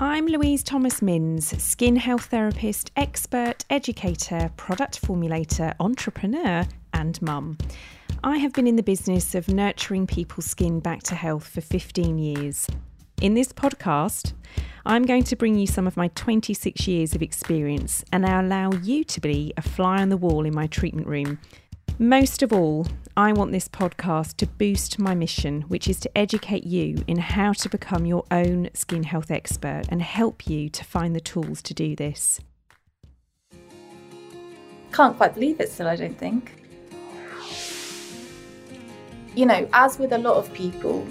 I'm Louise Thomas Minns, skin health therapist, expert, educator, product formulator, entrepreneur, and mum. I have been in the business of nurturing people's skin back to health for 15 years. In this podcast, I'm going to bring you some of my 26 years of experience and I allow you to be a fly on the wall in my treatment room. Most of all, I want this podcast to boost my mission, which is to educate you in how to become your own skin health expert and help you to find the tools to do this. Can't quite believe it still, I don't think. You know, as with a lot of people,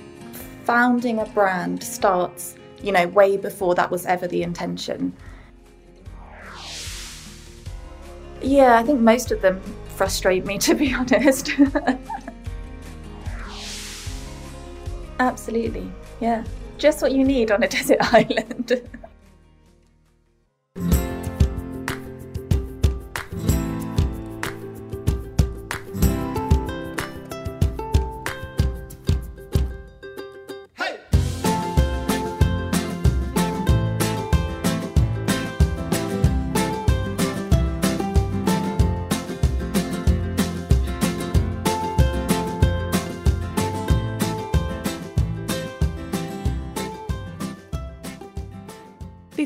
founding a brand starts, you know, way before that was ever the intention. Yeah, I think most of them frustrate me, to be honest. Absolutely, yeah. Just what you need on a desert island.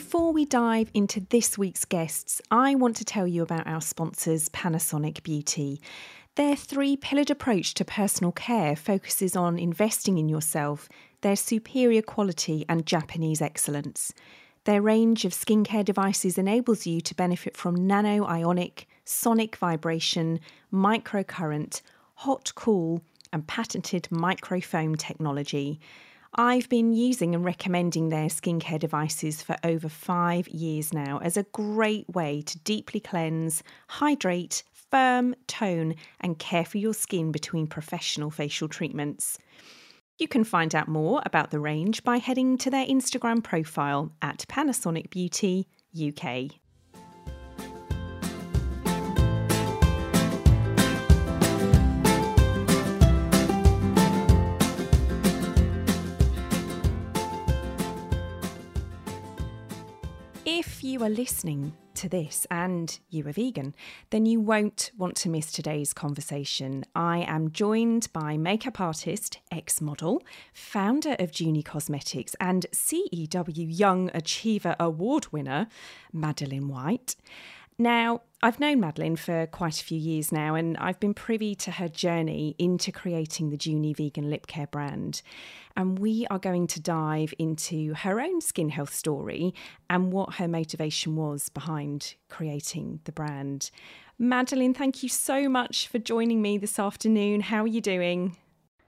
Before we dive into this week's guests, I want to tell you about our sponsors, Panasonic Beauty. Their three pillared approach to personal care focuses on investing in yourself, their superior quality, and Japanese excellence. Their range of skincare devices enables you to benefit from nano ionic, sonic vibration, microcurrent, hot cool, and patented microfoam technology. I've been using and recommending their skincare devices for over five years now as a great way to deeply cleanse, hydrate, firm, tone, and care for your skin between professional facial treatments. You can find out more about the range by heading to their Instagram profile at Panasonic Beauty UK. You are listening to this and you are vegan, then you won't want to miss today's conversation. I am joined by makeup artist, ex model, founder of Juni Cosmetics, and CEW Young Achiever Award winner, Madeleine White. Now, I've known Madeleine for quite a few years now, and I've been privy to her journey into creating the Juni vegan lip care brand. And we are going to dive into her own skin health story and what her motivation was behind creating the brand. Madeleine, thank you so much for joining me this afternoon. How are you doing?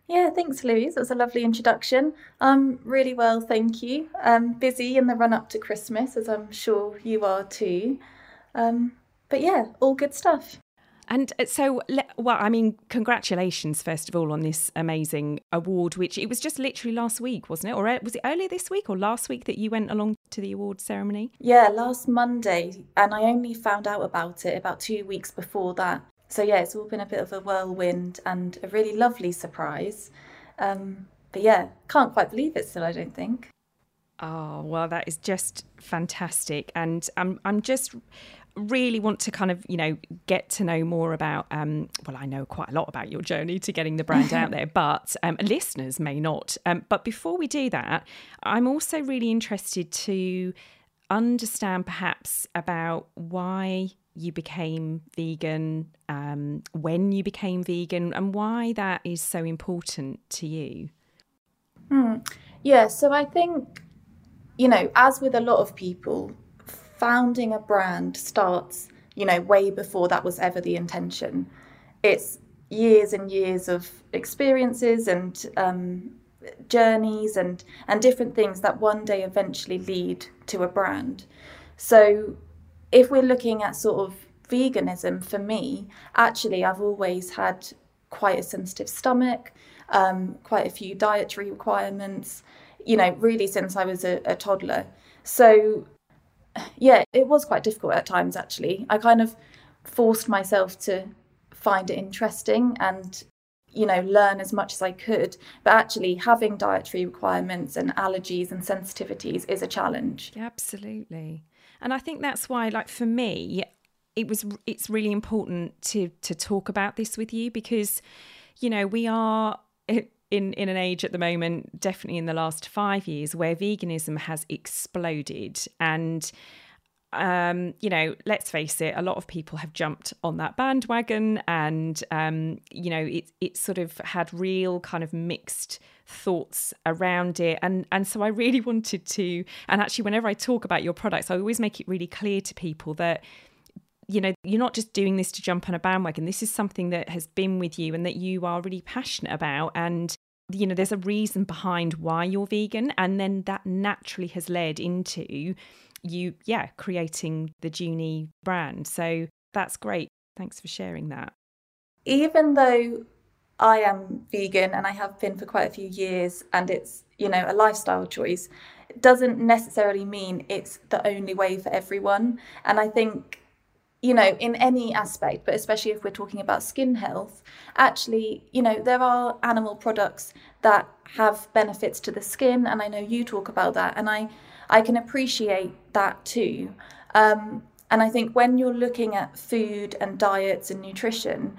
Yeah, thanks, Louise. That was a lovely introduction. Um, really well, thank you. Um, busy in the run up to Christmas, as I'm sure you are too. Um, but yeah, all good stuff. And uh, so, well, I mean, congratulations, first of all, on this amazing award, which it was just literally last week, wasn't it? Or uh, was it earlier this week or last week that you went along to the award ceremony? Yeah, last Monday. And I only found out about it about two weeks before that. So, yeah, it's all been a bit of a whirlwind and a really lovely surprise. Um, but yeah, can't quite believe it still, I don't think. Oh, well, that is just fantastic. And I'm, I'm just really want to kind of you know get to know more about um, well i know quite a lot about your journey to getting the brand out there but um, listeners may not um, but before we do that i'm also really interested to understand perhaps about why you became vegan um, when you became vegan and why that is so important to you hmm. yeah so i think you know as with a lot of people founding a brand starts, you know, way before that was ever the intention. It's years and years of experiences and um, journeys and and different things that one day eventually lead to a brand. So if we're looking at sort of veganism for me, actually I've always had quite a sensitive stomach, um, quite a few dietary requirements, you know, really since I was a, a toddler. So yeah, it was quite difficult at times actually. I kind of forced myself to find it interesting and you know, learn as much as I could. But actually, having dietary requirements and allergies and sensitivities is a challenge. Absolutely. And I think that's why, like, for me, it was it's really important to to talk about this with you because you know we are in in an age at the moment definitely in the last 5 years where veganism has exploded. And um, you know, let's face it, a lot of people have jumped on that bandwagon, and um, you know, it it sort of had real kind of mixed thoughts around it, and and so I really wanted to, and actually, whenever I talk about your products, I always make it really clear to people that you know, you're not just doing this to jump on a bandwagon. This is something that has been with you and that you are really passionate about. And, you know, there's a reason behind why you're vegan. And then that naturally has led into you, yeah, creating the Juni brand. So that's great. Thanks for sharing that. Even though I am vegan and I have been for quite a few years and it's, you know, a lifestyle choice, it doesn't necessarily mean it's the only way for everyone. And I think, you know, in any aspect, but especially if we're talking about skin health, actually, you know, there are animal products that have benefits to the skin. And I know you talk about that. And I, I can appreciate that too. Um, and I think when you're looking at food and diets and nutrition,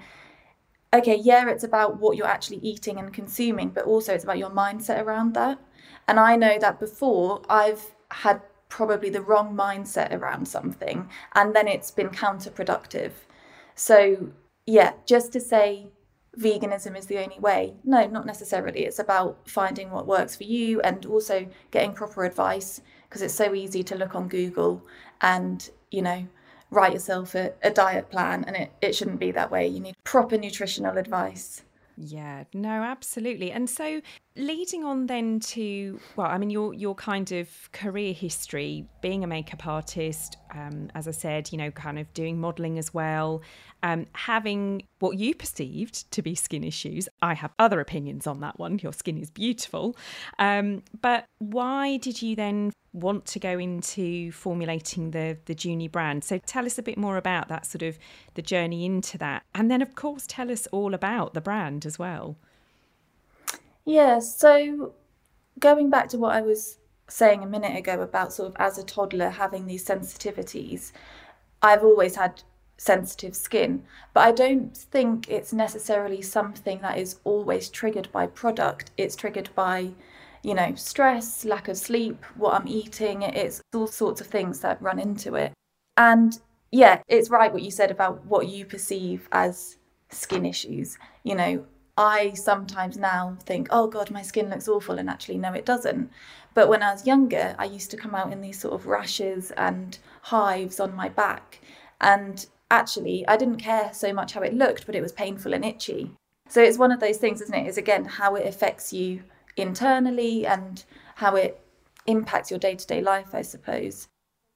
okay, yeah, it's about what you're actually eating and consuming, but also it's about your mindset around that. And I know that before I've had probably the wrong mindset around something, and then it's been counterproductive. So, yeah, just to say veganism is the only way. No, not necessarily. It's about finding what works for you and also getting proper advice because it's so easy to look on Google and, you know, write yourself a, a diet plan and it, it shouldn't be that way. You need proper nutritional advice. Yeah, no, absolutely. And so leading on then to well, I mean your your kind of career history, being a makeup artist, um, as I said, you know, kind of doing modelling as well, um, having what you perceived to be skin issues. I have other opinions on that one. Your skin is beautiful, um, but why did you then want to go into formulating the the Juni brand. So tell us a bit more about that sort of the journey into that, and then of course tell us all about the brand as well. Yeah, so going back to what I was saying a minute ago about sort of as a toddler having these sensitivities, I've always had sensitive skin, but I don't think it's necessarily something that is always triggered by product. It's triggered by you know, stress, lack of sleep, what I'm eating, it's all sorts of things that run into it. And yeah, it's right what you said about what you perceive as skin issues. You know, I sometimes now think, oh God, my skin looks awful, and actually, no, it doesn't. But when I was younger, I used to come out in these sort of rashes and hives on my back. And actually, I didn't care so much how it looked, but it was painful and itchy. So it's one of those things, isn't it? Is again how it affects you internally and how it impacts your day to day life, I suppose.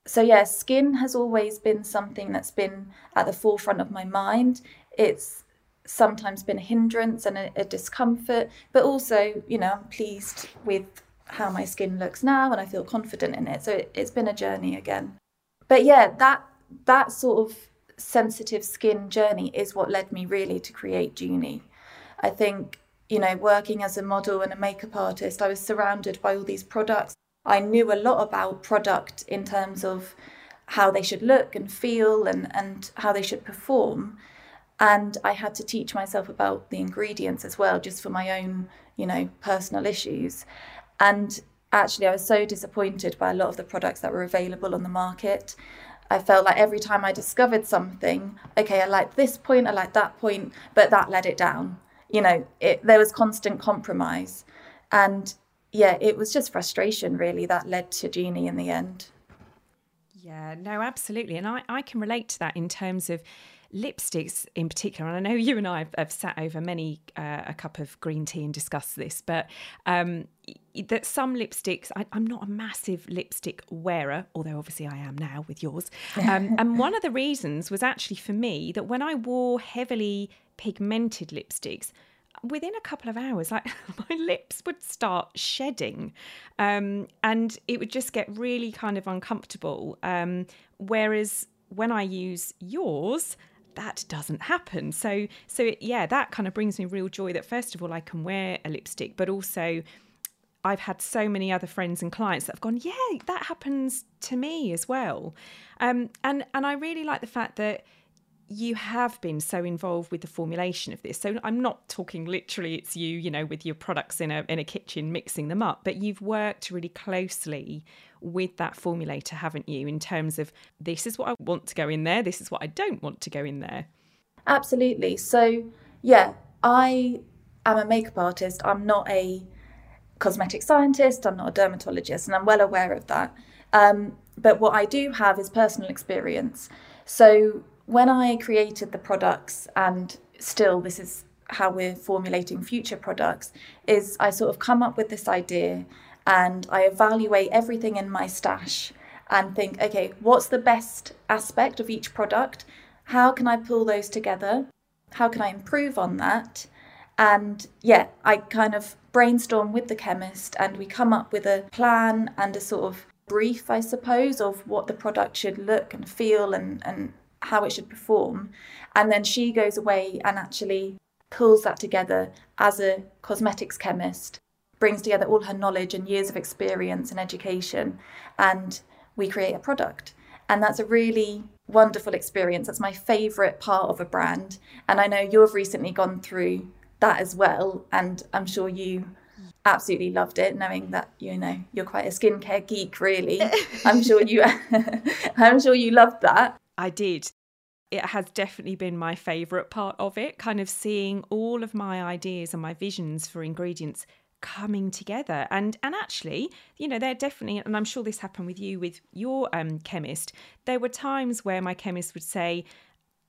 So, yeah, skin has always been something that's been at the forefront of my mind. It's sometimes been a hindrance and a, a discomfort, but also, you know, I'm pleased with how my skin looks now and I feel confident in it. So, it, it's been a journey again. But yeah, that that sort of sensitive skin journey is what led me really to create Juni. I think you know, working as a model and a makeup artist, I was surrounded by all these products. I knew a lot about product in terms of how they should look and feel and, and how they should perform. And I had to teach myself about the ingredients as well, just for my own, you know, personal issues. And actually, I was so disappointed by a lot of the products that were available on the market. I felt like every time I discovered something, okay, I like this point, I like that point, but that let it down you know, it, there was constant compromise. And yeah, it was just frustration really that led to Juni in the end. Yeah, no, absolutely. And I, I can relate to that in terms of lipsticks in particular. And I know you and I have, have sat over many uh, a cup of green tea and discussed this, but um, that some lipsticks, I, am not a massive lipstick wearer, although obviously I am now with yours. Um, and one of the reasons was actually for me that when I wore heavily pigmented lipsticks, within a couple of hours, like my lips would start shedding, um, and it would just get really kind of uncomfortable. Um, whereas when I use yours, that doesn't happen. So, so yeah, that kind of brings me real joy that first of all I can wear a lipstick, but also I've had so many other friends and clients that have gone, yeah, that happens to me as well. Um, and and I really like the fact that you have been so involved with the formulation of this. So I'm not talking literally it's you, you know, with your products in a in a kitchen mixing them up, but you've worked really closely with that formulator, haven't you, in terms of this is what I want to go in there, this is what I don't want to go in there. Absolutely. So, yeah, I am a makeup artist. I'm not a cosmetic scientist, I'm not a dermatologist, and I'm well aware of that. Um, but what I do have is personal experience. So, when I created the products, and still this is how we're formulating future products, is I sort of come up with this idea and I evaluate everything in my stash and think, okay, what's the best aspect of each product? How can I pull those together? How can I improve on that? And yeah, I kind of brainstorm with the chemist and we come up with a plan and a sort of brief, I suppose, of what the product should look and feel and, and how it should perform. And then she goes away and actually pulls that together as a cosmetics chemist, brings together all her knowledge and years of experience and education, and we create a product. And that's a really wonderful experience. That's my favourite part of a brand. And I know you've recently gone through that as well. And I'm sure you absolutely loved it knowing that you know you're quite a skincare geek really i'm sure you i'm sure you loved that I did. It has definitely been my favourite part of it, kind of seeing all of my ideas and my visions for ingredients coming together. And and actually you know they're definitely and i'm sure this happened with you with your um, chemist there were times where my chemist would say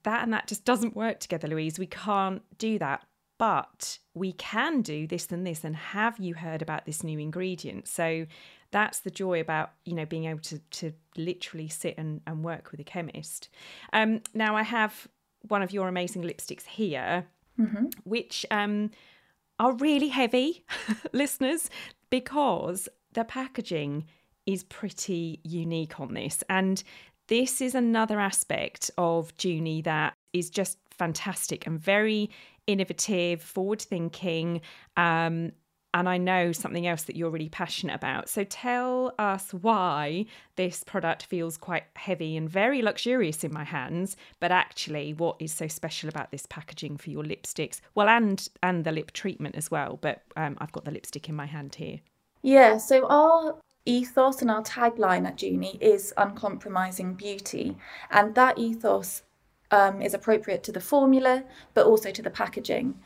that and that just doesn't work together louise. We can't do that but we can do this and this. And have you heard about this new ingredient? So that's the joy about you know being able to to literally sit and, and work with a chemist. Um now i have one of your amazing lipsticks here mm-hmm. which um are really heavy listeners because the packaging is pretty unique on this. And this is another aspect of Juni that is just fantastic and very innovative, forward thinking, um, and I know something else that you're really passionate about. So tell us why this product feels quite heavy and very luxurious in my hands, but actually what is so special about this packaging for your lipsticks? Well, and and the lip treatment as well, but um, I've got the lipstick in my hand here. Yeah, so our ethos and our tagline at Juni is uncompromising beauty, and that ethos um, is appropriate to the formula, but also to the packaging.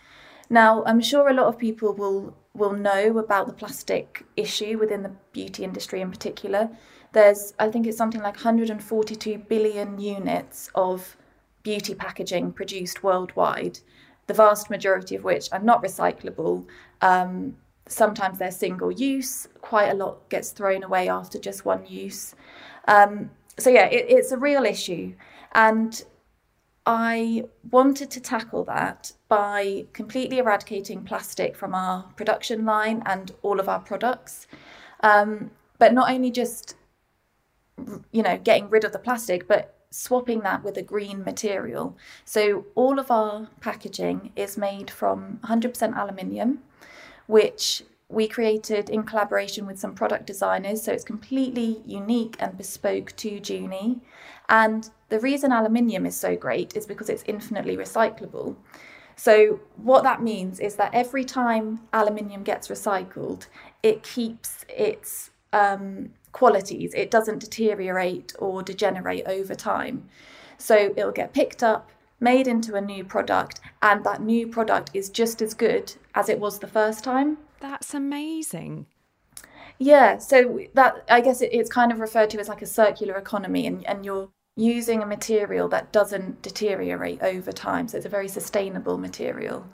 Now, I'm sure a lot of people will will know about the plastic issue within the beauty industry in particular. There's, I think it's something like 142 billion units of beauty packaging produced worldwide, the vast majority of which are not recyclable. Um, sometimes they're single use, quite a lot gets thrown away after just one use. Um, so, yeah, it, it's a real issue. And I wanted to tackle that by completely eradicating plastic from our production line and all of our products. Um, but not only just, you know, getting rid of the plastic, but swapping that with a green material. So all of our packaging is made from 100% aluminium, which we created in collaboration with some product designers. So it's completely unique and bespoke to Juni. And the reason aluminium is so great is because it's infinitely recyclable. So, what that means is that every time aluminium gets recycled, it keeps its um, qualities, it doesn't deteriorate or degenerate over time. So, it'll get picked up, made into a new product, and that new product is just as good as it was the first time. That's amazing. Yeah, so that I guess it, it's kind of referred to as like a circular economy, and, and you're using a material that doesn't deteriorate over time. So it's a very sustainable material.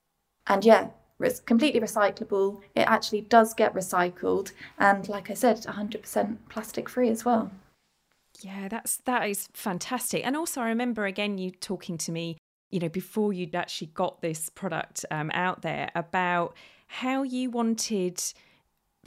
And yeah, it's completely recyclable. It actually does get recycled. And like I said, 100% plastic free as well. Yeah, that's that is fantastic. And also, I remember again you talking to me, you know, before you'd actually got this product um, out there about how you wanted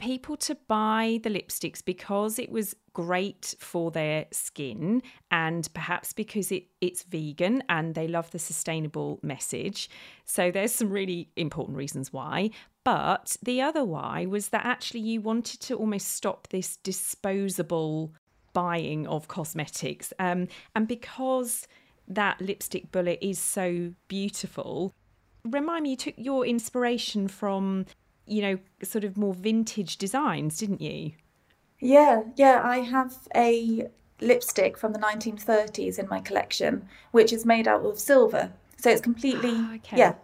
people to buy the lipsticks because it was great for their skin and perhaps because it, it's vegan and they love the sustainable message. So there's some really important reasons why. But the other why was that actually you wanted to almost stop this disposable buying of cosmetics. Um, and because that lipstick bullet is so beautiful, remind me, you took your inspiration from you know, sort of more vintage designs, didn't you? Yeah, yeah. I have a lipstick from the 1930s in my collection, which is made out of silver. So it's completely, ah, okay. yeah,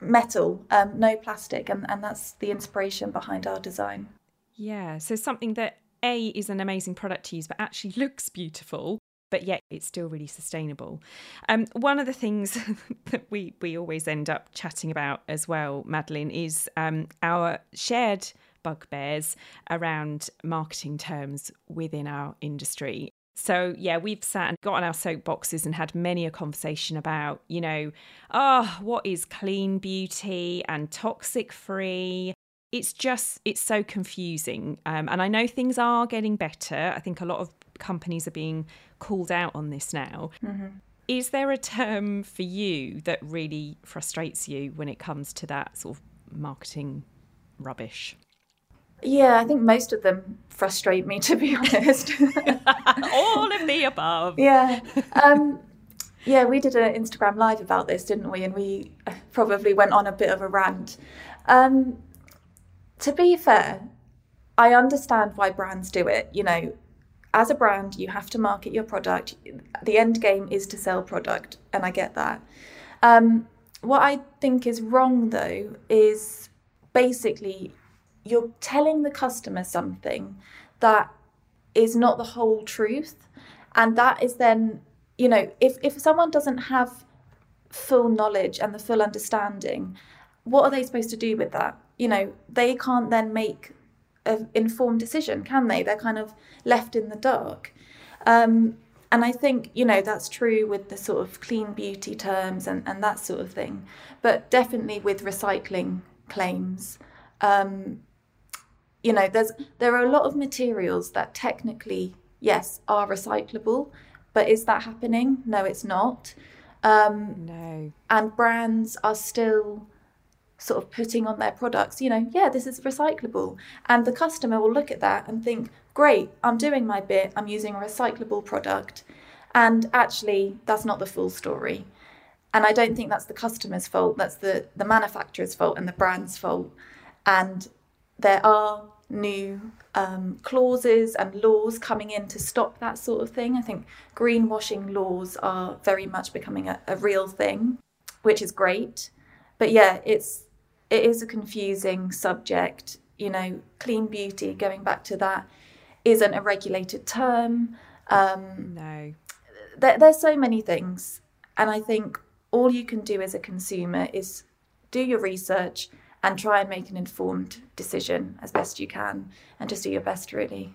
metal, um, no plastic. And, and that's the inspiration behind our design. Yeah. So something that A is an amazing product to use, but actually looks beautiful but yet it's still really sustainable. Um, one of the things that we, we always end up chatting about as well, Madeleine, is um, our shared bugbears around marketing terms within our industry. So, yeah, we've sat and got on our soapboxes and had many a conversation about, you know, oh, what is clean beauty and toxic free? It's just, it's so confusing. Um, and I know things are getting better. I think a lot of companies are being called out on this now. Mm-hmm. Is there a term for you that really frustrates you when it comes to that sort of marketing rubbish? Yeah, I think most of them frustrate me, to be honest. All of the above. Yeah. Um, yeah, we did an Instagram live about this, didn't we? And we probably went on a bit of a rant. Um, to be fair, I understand why brands do it. You know, as a brand, you have to market your product. The end game is to sell product, and I get that. Um, what I think is wrong, though, is basically you're telling the customer something that is not the whole truth. And that is then, you know, if, if someone doesn't have full knowledge and the full understanding, what are they supposed to do with that? You know, they can't then make an informed decision, can they? They're kind of left in the dark. Um, and I think, you know, that's true with the sort of clean beauty terms and, and that sort of thing. But definitely with recycling claims, um, you know, there's there are a lot of materials that technically, yes, are recyclable, but is that happening? No, it's not. Um, no. And brands are still sort of putting on their products, you know, yeah, this is recyclable. And the customer will look at that and think, great, I'm doing my bit, I'm using a recyclable product. And actually, that's not the full story. And I don't think that's the customer's fault, that's the, the manufacturer's fault and the brand's fault. And there are new um, clauses and laws coming in to stop that sort of thing. I think greenwashing laws are very much becoming a, a real thing, which is great. But yeah, it's it is a confusing subject. You know, clean beauty, going back to that, isn't a regulated term. Um, no. There, there's so many things. And I think all you can do as a consumer is do your research and try and make an informed decision as best you can and just do your best, really.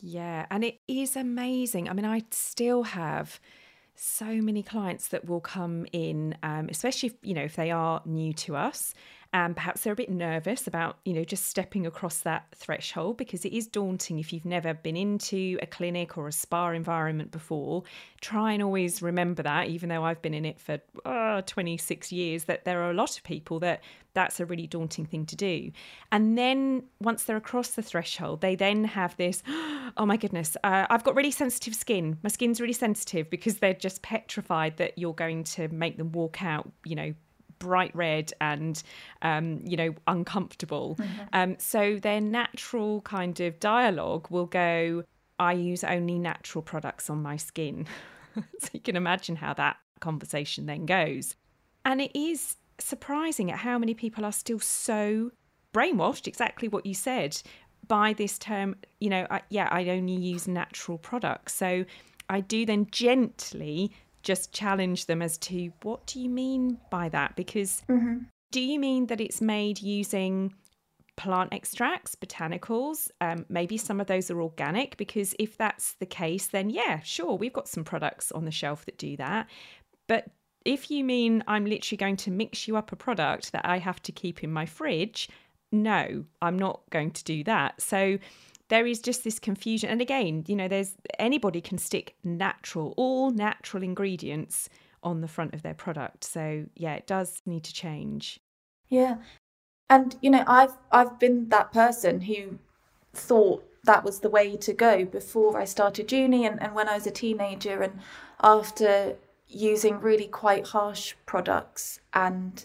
Yeah, and it is amazing. I mean, I still have so many clients that will come in, um, especially if, you know if they are new to us, and perhaps they're a bit nervous about you know just stepping across that threshold because it is daunting if you've never been into a clinic or a spa environment before. Try and always remember that, even though I've been in it for uh, 26 years, that there are a lot of people that that's a really daunting thing to do. And then once they're across the threshold, they then have this, oh my goodness, uh, I've got really sensitive skin. My skin's really sensitive because they're just petrified that you're going to make them walk out, you know, bright red and um, you know uncomfortable mm-hmm. um, so their natural kind of dialogue will go i use only natural products on my skin so you can imagine how that conversation then goes and it is surprising at how many people are still so brainwashed, exactly what you said, by this term, you know, I, yeah, I only use natural products. So I do then gently just challenge them as to what do you mean by that? Because mm-hmm. do you mean that it's made using plant extracts, botanicals? Um, maybe some of those are organic, because if that's the case, then yeah, sure, we've got some products on the shelf that do that. But if you mean I'm literally going to mix you up a product that I have to keep in my fridge, no, I'm not going to do that. So there is just this confusion. And again, you know, there's anybody can stick natural, all natural ingredients on the front of their product. So yeah, it does need to change. Yeah. And you know, I've I've been that person who thought that was the way to go before I started uni and, and when I was a teenager and after using really quite harsh products and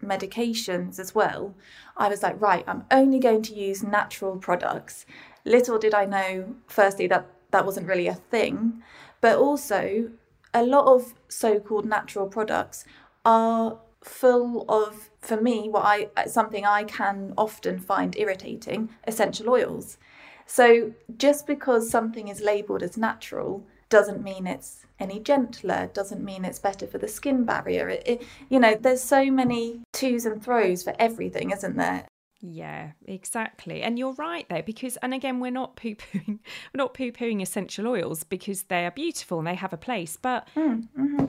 medications as well, I was like, right, I'm only going to use natural products. Little did I know, firstly, that that wasn't really a thing, but also a lot of so called natural products are full of for me what i something i can often find irritating essential oils. So just because something is labeled as natural doesn't mean it's any gentler doesn't mean it's better for the skin barrier. It, it, you know there's so many twos and throws for everything isn't there yeah, exactly. And you're right there because and again we're not poo pooing we're not poo pooing essential oils because they are beautiful and they have a place. But mm, mm-hmm.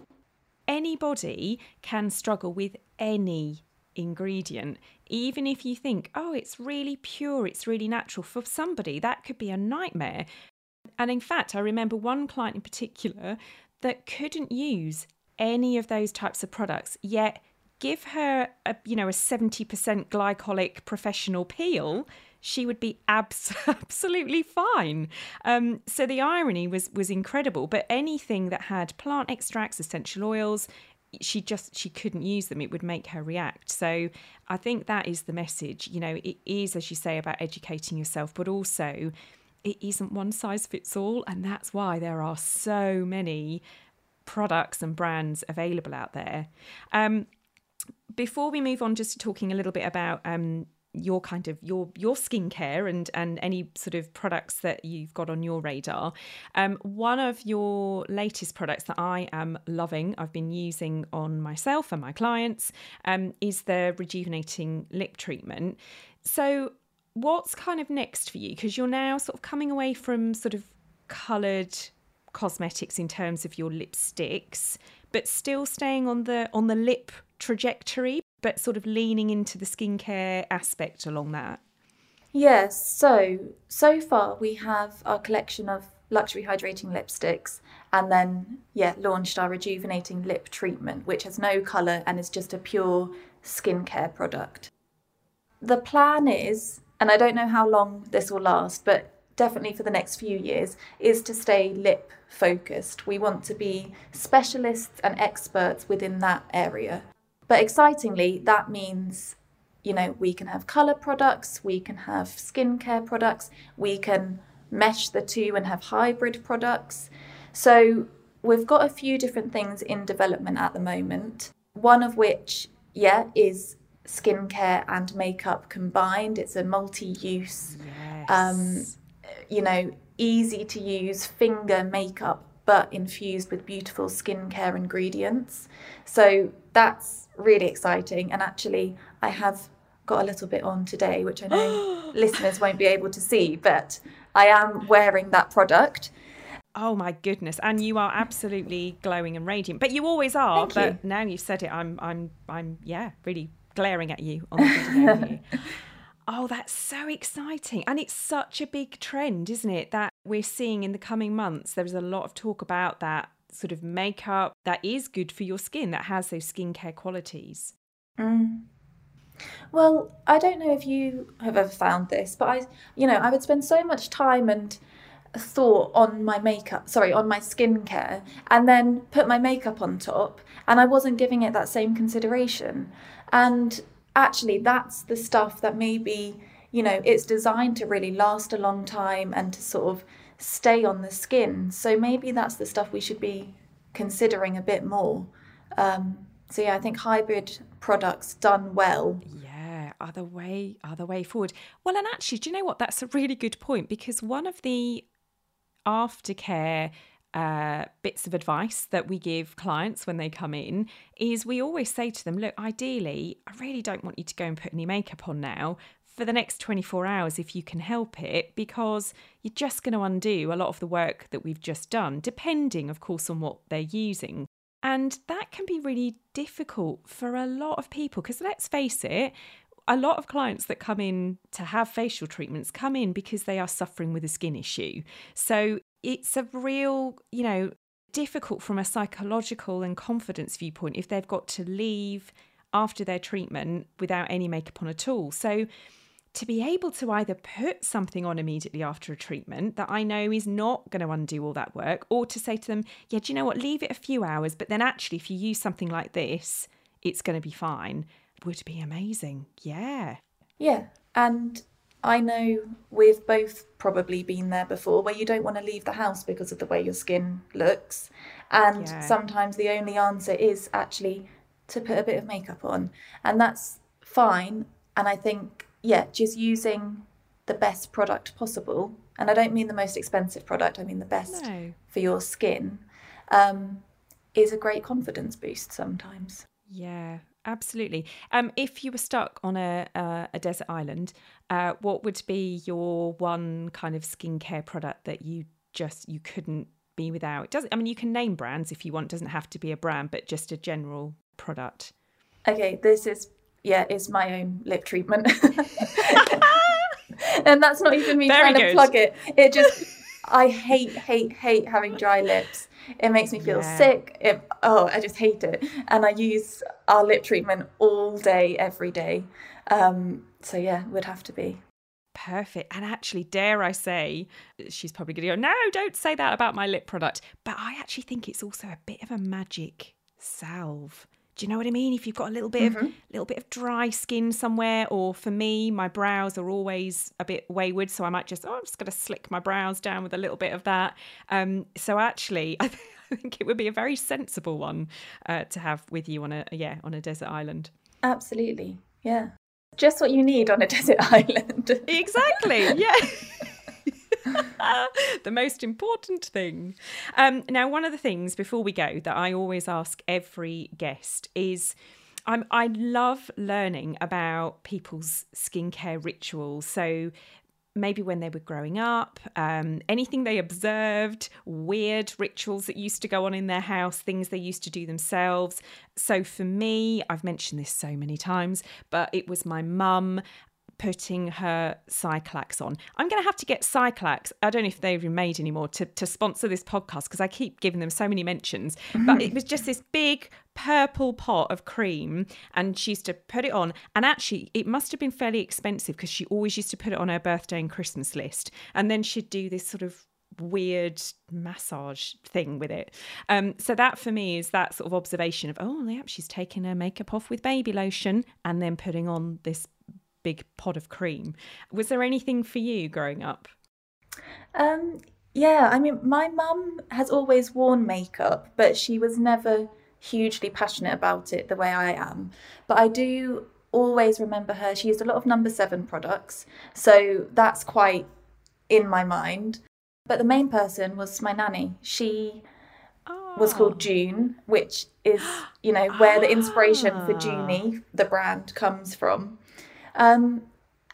anybody can struggle with any ingredient. Even if you think, oh, it's really pure, it's really natural, for somebody that could be a nightmare. And in fact, I remember one client in particular that couldn't use any of those types of products, yet give her a you know a 70% glycolic professional peel she would be abs- absolutely fine. Um, so the irony was was incredible but anything that had plant extracts essential oils she just she couldn't use them. It would make her react. So i think that is the message. You know it is as you say about educating yourself but also it isn't one size fits all and that's why there are so many products and brands available out there. Um, before we move on, just talking a little bit about um, your kind of your your skincare and and any sort of products that you've got on your radar. Um, one of your latest products that I am loving, I've been using on myself and my clients, um, is the rejuvenating lip treatment. So, what's kind of next for you? Because you're now sort of coming away from sort of coloured cosmetics in terms of your lipsticks, but still staying on the on the lip trajectory, but sort of leaning into the skincare aspect along that? Yes. So, so far we have our collection of luxury hydrating lipsticks and then, yeah, launched our rejuvenating lip treatment, which has no colour and is just a pure skincare product. The plan is, and I don't know how long this will last, but definitely for the next few years, is to stay lip focused. We want to be specialists and experts within that area. But excitingly, that means, you know, we can have colour products, we can have skincare products, we can mesh the two and have hybrid products. So we've got a few different things in development at the moment. One of which, yeah, is skincare and makeup combined. It's a multi-use, yes. um, you know, easy to use finger makeup, but infused with beautiful skincare ingredients. So that's really exciting. And actually, I have got a little bit on today, which I know listeners won't be able to see, but I am wearing that product. Oh my goodness! And you are absolutely glowing and radiant, but you always are. Thank but you. now you've said it, I'm, I'm, I'm, yeah, really glaring at you on the video. oh, that's so exciting, and it's such a big trend, isn't it? That we're seeing in the coming months. There is a lot of talk about that sort of makeup that is good for your skin, that has those skincare qualities? Mm. Well, I don't know if you have ever found this, but I, you know, I would spend so much time and thought on my makeup, sorry, on my skincare, and then put my makeup on top, and I wasn't giving it that same consideration. And actually, that's the stuff that maybe, you know, it's designed to really last a long time and to sort of stay on the skin. So maybe that's the stuff we should be considering a bit more. Um, so yeah, I think hybrid products done well. Yeah, are the way are the way forward. Well, and actually, do you know what? That's a really good point because one of the aftercare uh, bits of advice that we give clients when they come in is we always say to them, look, ideally, I really don't want you to go and put any makeup on now for the next 24 hours if you can help it, because you're just going to undo a lot of the work that we've just done, depending, of course, on what they're using. And that can be really difficult for a lot of people because let's face it, a lot of clients that come in to have facial treatments come in because they are suffering with a skin issue. So it's a real, you know, difficult from a psychological and confidence viewpoint if they've got to leave after their treatment without any makeup on at all. So to be able to either put something on immediately after a treatment that I know is not going to undo all that work, or to say to them, yeah, do you know what, leave it a few hours, but then actually, if you use something like this, it's going to be fine, would be amazing. Yeah. Yeah. And I know we've both probably been there before where you don't want to leave the house because of the way your skin looks. And yeah. sometimes the only answer is actually to put a bit of makeup on. And that's fine. And I think yeah, just using the best product possible, and I don't mean the most expensive product, I mean the best no. for your skin, um, is a great confidence boost sometimes. Yeah, absolutely. Um, if you were stuck on a uh, a desert island, uh, what would be your one kind of skincare product that you just you couldn't be without? It doesn't. I mean, you can name brands if you want. It doesn't have to be a brand, but just a general product. Okay, this is yeah, is my own lip treatment. and that's not even me Very trying good. to plug it. It just, I hate, hate, hate having dry lips. It makes me feel yeah. sick. It, oh, I just hate it. And I use our lip treatment all day, every day. Um, so yeah, would have to be. Perfect. And actually, dare I say, she's probably going to go, no, don't say that about my lip product. But I actually think it's also a bit of a magic salve do you know what I mean? If you've got a little bit mm-hmm. of little bit of dry skin somewhere, or for me, my brows are always a bit wayward, so I might just oh, I'm just going to slick my brows down with a little bit of that. Um, so actually, I, th- I, think it would be a very sensible one uh, to have with you on a yeah on a desert island. Absolutely, yeah, just what you need on a desert island. exactly, yeah. the most important thing. Um, now, one of the things before we go that I always ask every guest is. I'm, I love learning about people's skincare rituals. So, maybe when they were growing up, um, anything they observed, weird rituals that used to go on in their house, things they used to do themselves. So for me, I've mentioned this so many times, but it was my mum putting her Cyclax on. I'm going to have to get Cyclax. I don't know if they've been made anymore to, to sponsor this podcast because I keep giving them so many mentions. Mm-hmm. But it was just this big purple pot of cream and she used to put it on. And actually, it must have been fairly expensive because she always used to put it on her birthday and Christmas list. And then she'd do this sort of weird massage thing with it. Um, so that for me is that sort of observation of, oh, yeah, she's taking her makeup off with baby lotion and then putting on this big pot of cream. Was there anything for you growing up? Um, yeah, I mean, my mum has always worn makeup, but she was never hugely passionate about it the way I am. But I do always remember her. She used a lot of number seven products, so that's quite in my mind. But the main person was my nanny. She oh. was called oh. June, which is, you know, where the inspiration for ah. Juni, the brand, comes from. Um,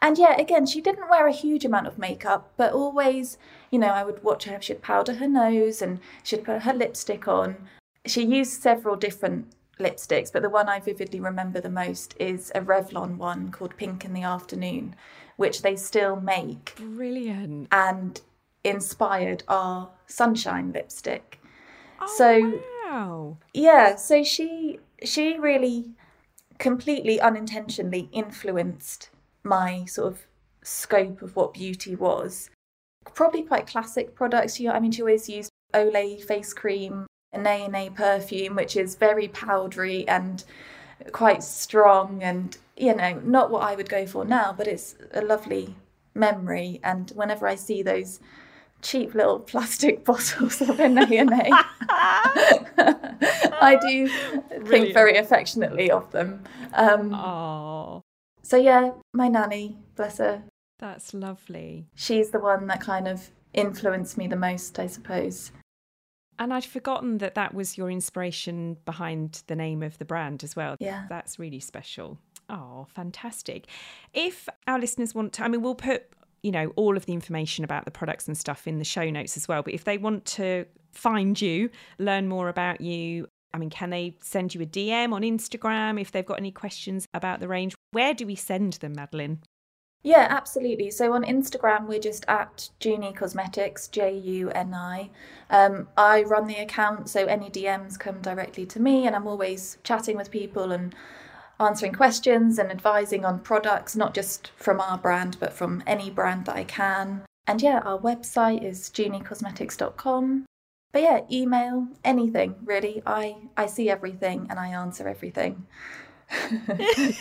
and yeah, again, she didn't wear a huge amount of makeup, but always, you know, I would watch her. She'd powder her nose and she'd put her lipstick on. She used several different lipsticks, but the one I vividly remember the most is a Revlon one called Pink in the Afternoon, which they still make. Brilliant. And inspired our Sunshine lipstick. Oh, so wow. Yeah, so she she really completely unintentionally influenced my sort of scope of what beauty was. Probably quite classic products. You, I mean, she always used Olay face cream, Nae Nae perfume, which is very powdery and quite strong and, you know, not what I would go for now, but it's a lovely memory. And whenever I see those cheap little plastic bottles of Nae I do Brilliant. think very affectionately of them. Um, oh. So yeah, my nanny, bless her. That's lovely. She's the one that kind of influenced me the most, I suppose. And I'd forgotten that that was your inspiration behind the name of the brand as well. Yeah. That's really special. Oh, fantastic. If our listeners want to, I mean, we'll put you know, all of the information about the products and stuff in the show notes as well. But if they want to find you, learn more about you, I mean, can they send you a DM on Instagram if they've got any questions about the range? Where do we send them, Madeleine? Yeah, absolutely. So on Instagram, we're just at Juni Cosmetics, J U N I. Um, I run the account, so any DMs come directly to me, and I'm always chatting with people and answering questions and advising on products, not just from our brand, but from any brand that I can. And yeah, our website is junicosmetics.com. But yeah, email, anything really. I, I see everything and I answer everything.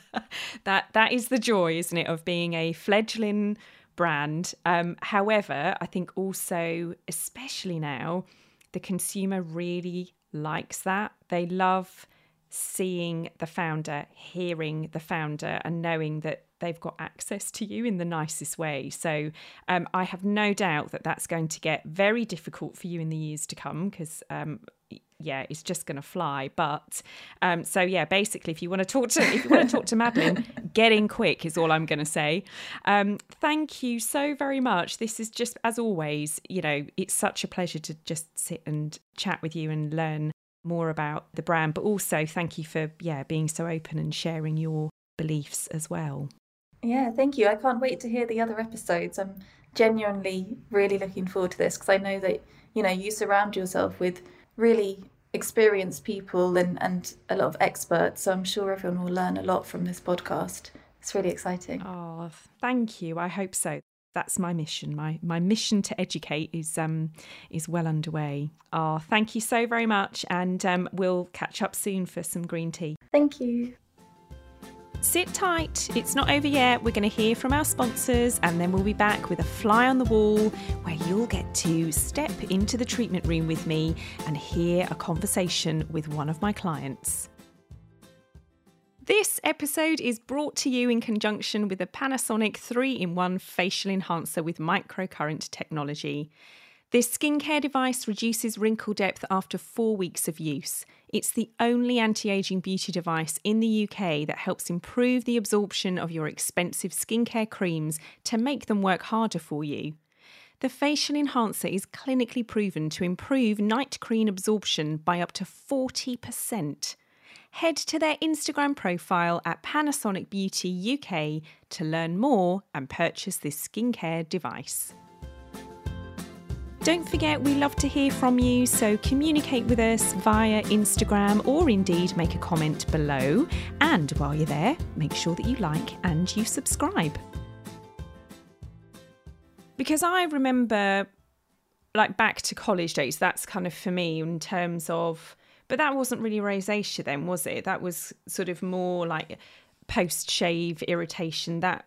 that that is the joy, isn't it, of being a fledgling brand. Um, however, I think also, especially now, the consumer really likes that. They love seeing the founder, hearing the founder, and knowing that they've got access to you in the nicest way. So um, I have no doubt that that's going to get very difficult for you in the years to come because um, yeah, it's just going to fly. But um, so yeah, basically, if you want to talk to if you want to talk to Madeleine, get in quick is all I'm going to say. Um, thank you so very much. This is just as always, you know, it's such a pleasure to just sit and chat with you and learn more about the brand. But also, thank you for yeah being so open and sharing your beliefs as well. Yeah, thank you. I can't wait to hear the other episodes. I'm genuinely really looking forward to this because I know that you know you surround yourself with really experienced people and, and a lot of experts. So I'm sure everyone will learn a lot from this podcast. It's really exciting. Oh, thank you. I hope so. That's my mission. My my mission to educate is um is well underway. Oh, thank you so very much, and um, we'll catch up soon for some green tea. Thank you. Sit tight, it's not over yet. We're going to hear from our sponsors and then we'll be back with a fly on the wall where you'll get to step into the treatment room with me and hear a conversation with one of my clients. This episode is brought to you in conjunction with the Panasonic 3 in 1 facial enhancer with microcurrent technology. This skincare device reduces wrinkle depth after four weeks of use. It's the only anti aging beauty device in the UK that helps improve the absorption of your expensive skincare creams to make them work harder for you. The facial enhancer is clinically proven to improve night cream absorption by up to 40%. Head to their Instagram profile at Panasonic Beauty UK to learn more and purchase this skincare device. Don't forget, we love to hear from you, so communicate with us via Instagram or indeed make a comment below. And while you're there, make sure that you like and you subscribe. Because I remember, like back to college days, that's kind of for me in terms of, but that wasn't really rosacea then, was it? That was sort of more like post shave irritation, that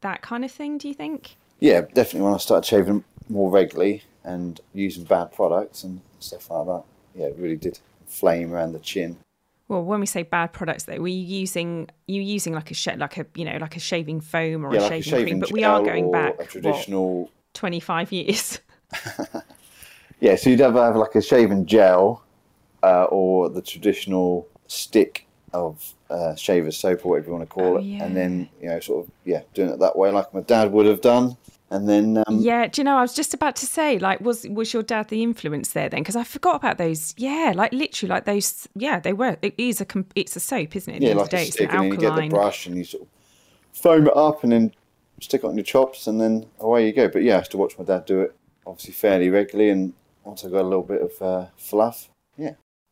that kind of thing. Do you think? Yeah, definitely. When I started shaving more regularly, and using bad products and stuff like that. Yeah, it really did flame around the chin. Well, when we say bad products, though, were you using you using like a sh- like a you know like a shaving foam or yeah, a, like shaving a shaving cream? But we are going back a traditional twenty five years. yeah, so you'd have, have like a shaving gel uh, or the traditional stick of uh, shaver soap or whatever you want to call Oh, it, yeah. and then you know sort of yeah doing it that way like my dad would have done, and then um, Yeah, do you know? I was just about to say, like, was was your dad the influence there then? Because I forgot about those. Yeah, like literally, like those. Yeah, they were. It is a. It's a soap, isn't it? Yeah, like day, a it's stick, an and then you get the alkaline. brush and you sort of foam it up and then stick it on your chops, and then away you go. But yeah, I used to watch my dad do it obviously fairly regularly, and once I got a little bit of uh, fluff.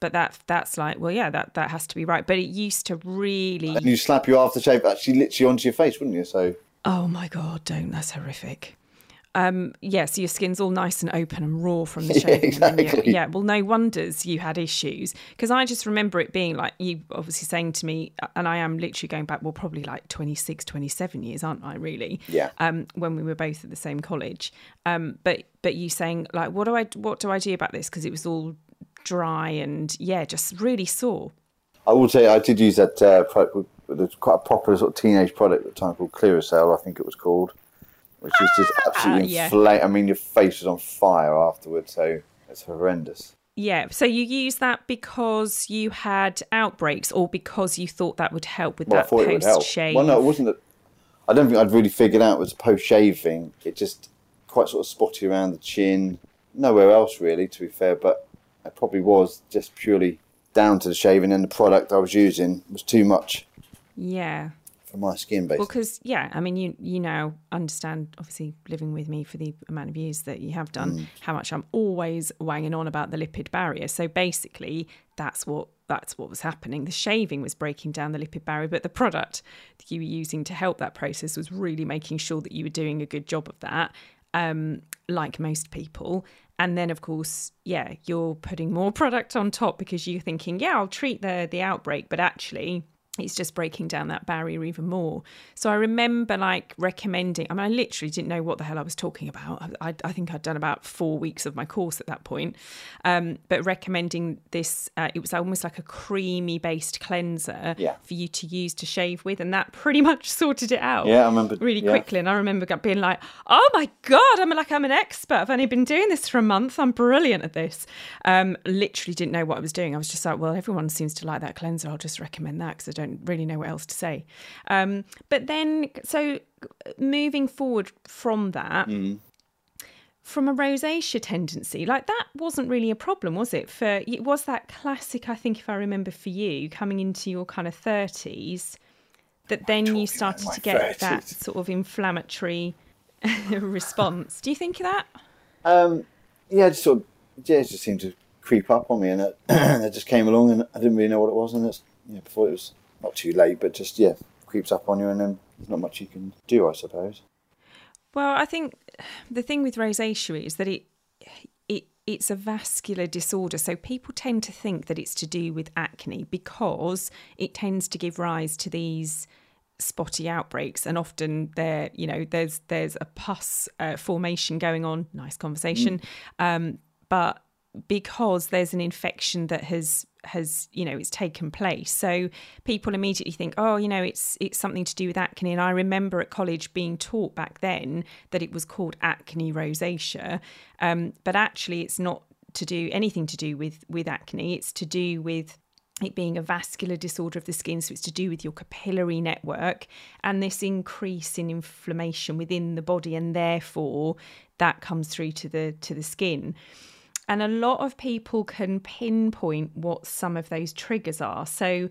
But that that's like, well, yeah, that that has to be right. But it used to really. And you slap your aftershave actually literally onto your face, wouldn't you? So Oh my god, don't! That's horrific. Um, yeah, so your skin's all nice and open and raw from the Yeah, shaving. you- exactly. yeah, well, no wonders you had issues because I just remember it being like you obviously saying to me, and I am literally going back, well, probably like 26, 27 years, aren't I? Really? Yeah. Um, when we were both at the same college. Um, but but you saying like, what do I what do I do about this? Because it was all dry and yeah, just really sore. I would say I did use that uh, product. It was quite a popular sort of teenage product at the time called Clearasil, I think it was called, which is just absolutely yeah. inflame. I mean, your face was on fire afterwards, so it's horrendous. Yeah. So you used that because you had outbreaks, or because you thought that would help with Well, that thought it would help. post shave? Well, no, it wasn't. That, I don't think I'd really figured out it was a post shave thing. It just quite sort of spotty around the chin, nowhere else really, to be fair. But it probably was just purely down to the shaving and the product I was using was too much Yeah. for my skin, Well, basically. because yeah, I mean, you you now understand, obviously, living with me for the amount of years that you have done, how much I'm always wanging on about the lipid barrier. So basically, that's what that's what was happening. The shaving was breaking down the lipid barrier, but the product that you were using to help that process was really making sure that you were doing a good job of that. Um, like most people. And then, of course, yeah, you're putting more product on top because you're thinking, yeah, I'll treat the the outbreak, but actually, it's just breaking down that barrier even more. So I remember like recommending, I mean, I literally didn't know what the hell I was talking about. I, I think I'd done about four weeks of my course at that point. Um, but recommending this, uh, it was almost like a creamy based cleanser Yeah. for you to use to shave with. And that pretty much sorted it out Yeah, I remember. really yeah. quickly. And I remember being like, "Oh my god, I'm like I'm an expert. I've only been doing this for a month. I'm brilliant at this." Um, literally didn't know what I was doing. I was just like, "Well, everyone seems to like that cleanser. I'll just recommend that because I don't really know what else to say." Um, but then, so moving forward from that. From a rosacea tendency, like that wasn't really a problem, was it? For it was that classic, I think, if I remember, for you coming into your kind of thirties, that then you started to get that sort of inflammatory response. Do you think of that? Um, yeah, it just sort of, yeah, it just seemed to creep up on me, and it, it just came along, and I didn't really know what it was, and it's yeah, before it was not too late, but just yeah, creeps up on you, and then there's not much you can do, I suppose. Well, I think the thing with rosacea is that it it it's a vascular disorder. So people tend to think that it's to do with acne because it tends to give rise to these spotty outbreaks and often there you know there's there's a pus uh, formation going on nice conversation um but because there's an infection that has has you know it's taken place. So people immediately think oh you know it's it's something to do with acne. And i remember at college being taught back then that it was called acne rosacea. Um, but actually it's not to do anything to do with with acne. It's to do with it being a vascular disorder of the skin, so it's to do with your capillary network and this increase in inflammation within the body, and therefore that comes through to the to the skin. And a lot of people can pinpoint what some of those triggers are. So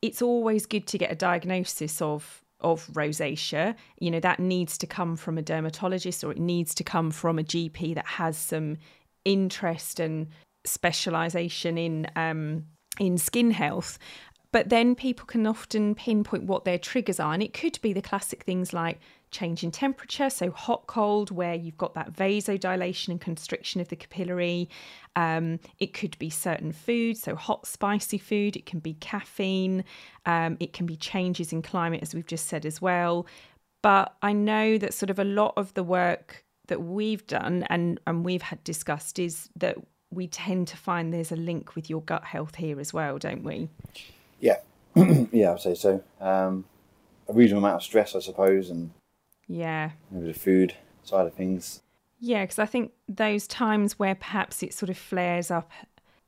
it's always good to get a diagnosis of of rosacea. You know, that needs to come from a dermatologist or it needs to come from a GP that has some interest and specialization in um in skin health. But then people can often pinpoint what their triggers are. And it could be the classic things like change in temperature, so hot, cold, where you've got that vasodilation and constriction of the capillary. Um, it could be certain foods, so hot, spicy food. It can be caffeine. Um, it can be changes in climate, as we've just said as well. But I know that sort of a lot of the work that we've done and, and we've had discussed is that we tend to find there's a link with your gut health here as well, don't we? Yeah, yeah, I'd say so. Um, a reasonable amount of stress, I suppose, and Yeah. maybe the food side of things. Yeah, because I think those times where perhaps it sort of flares up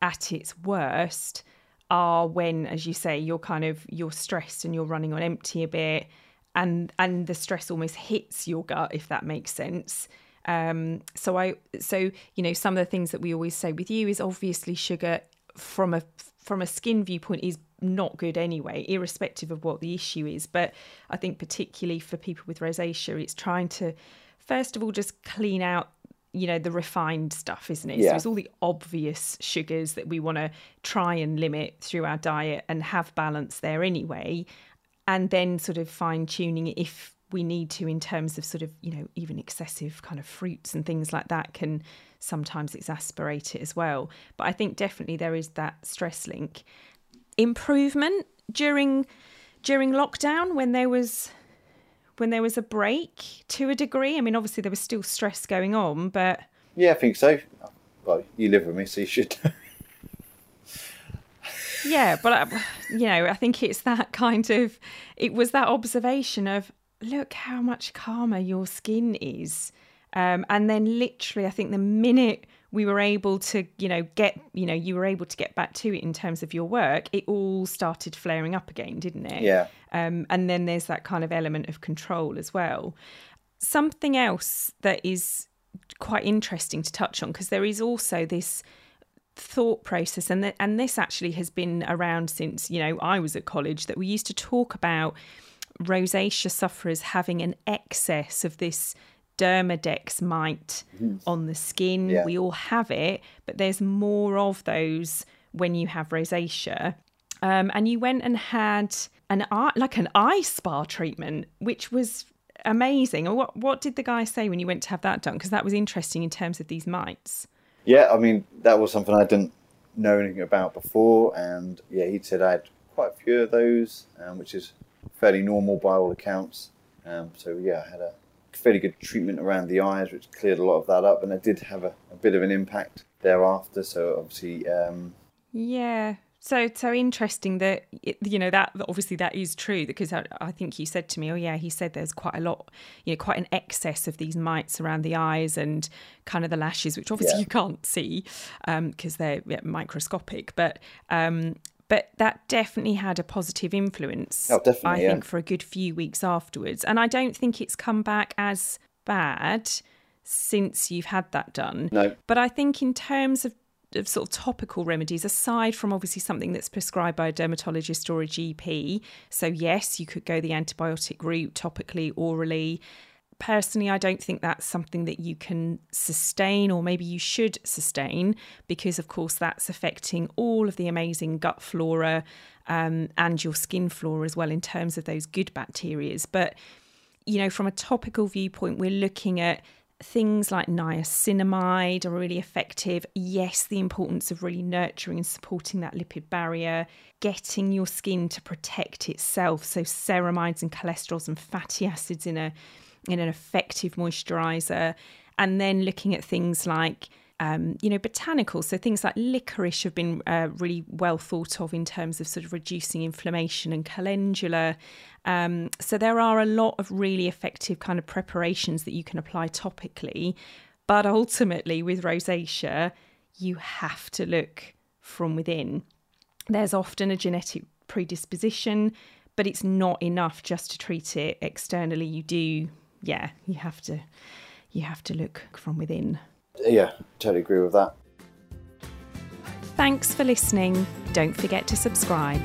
at its worst are when, as you say, you're kind of you're stressed and you're running on empty a bit, and and the stress almost hits your gut, if that makes sense. Um, so I so you know some of the things that we always say with you is obviously sugar from a from a skin viewpoint is not good anyway, irrespective of what the issue is. But I think particularly for people with rosacea, it's trying to first of all just clean out you know the refined stuff isn't it so it's all the obvious sugars that we want to try and limit through our diet and have balance there anyway and then sort of fine tuning it if we need to in terms of sort of you know even excessive kind of fruits and things like that can sometimes exasperate it as well but i think definitely there is that stress link improvement during during lockdown when there was when there was a break to a degree i mean obviously there was still stress going on but Yeah, I think so. Well, you live with me, so you should. yeah but I, you know i think it's that kind of it was that observation of look how much calmer your skin is. Um, and then literally i think the minute we were able to you know get you know you were able to get back to it in terms of your work it all started flaring up again didn't it? Yeah. um, and then there's that kind of element of control as well. Something else that is quite interesting to touch on because there is also this thought process and th- and this actually has been around since you know I was at college that we used to talk about rosacea sufferers having an excess of this demodex mite mm-hmm. on the skin. Yeah. We all have it, but there's more of those when you have rosacea. Um, and you went and had an eye, like an eye spa treatment, which was amazing. What what did the guy say when you went to have that done? Because that was interesting in terms of these mites. Yeah, I mean that was something I didn't know anything about before, and yeah, he said I had quite a few of those, um, which is fairly normal by all accounts. Um, so yeah, I had a fairly good treatment around the eyes, which cleared a lot of that up, and it did have a, a bit of an impact thereafter. So obviously, um, yeah. So so interesting that you know that obviously that is true because I, I, think you said to me, oh yeah, he said there's quite a lot, you know, quite an excess of these mites around the eyes and kind of the lashes, which obviously yeah. you can't see because um, they're yeah, microscopic. But um, but that definitely had a positive influence. Oh, definitely. I yeah. think for a good few weeks afterwards, and I don't think it's come back as bad since you've had that done. No. But I think in terms of, of sort of topical remedies, aside from obviously something that's prescribed by a dermatologist or a GP, so yes, you could go the antibiotic route topically, orally personally, I don't think that's something that you can sustain, or maybe you should sustain, because of course that's affecting all of the amazing gut flora um, and your skin flora as well in terms of those good bacterias. But you know, from a topical viewpoint, we're looking at things like niacinamide are really effective. Yes, the importance of really nurturing and supporting that lipid barrier, getting your skin to protect itself. So ceramides and cholesterols and fatty acids in a in an effective moisturizer. And then looking at things like um, you know, botanicals. So things like licorice have been uh, really well thought of in terms of sort of reducing inflammation and calendula. Um, so there are a lot of really effective kind of preparations that you can apply topically. But ultimately, with rosacea, you have to look from within. There's often a genetic predisposition, but it's not enough just to treat it externally. You do yeah, you have to you have to look from within. Yeah, totally agree with that. Thanks for listening. Don't forget to subscribe.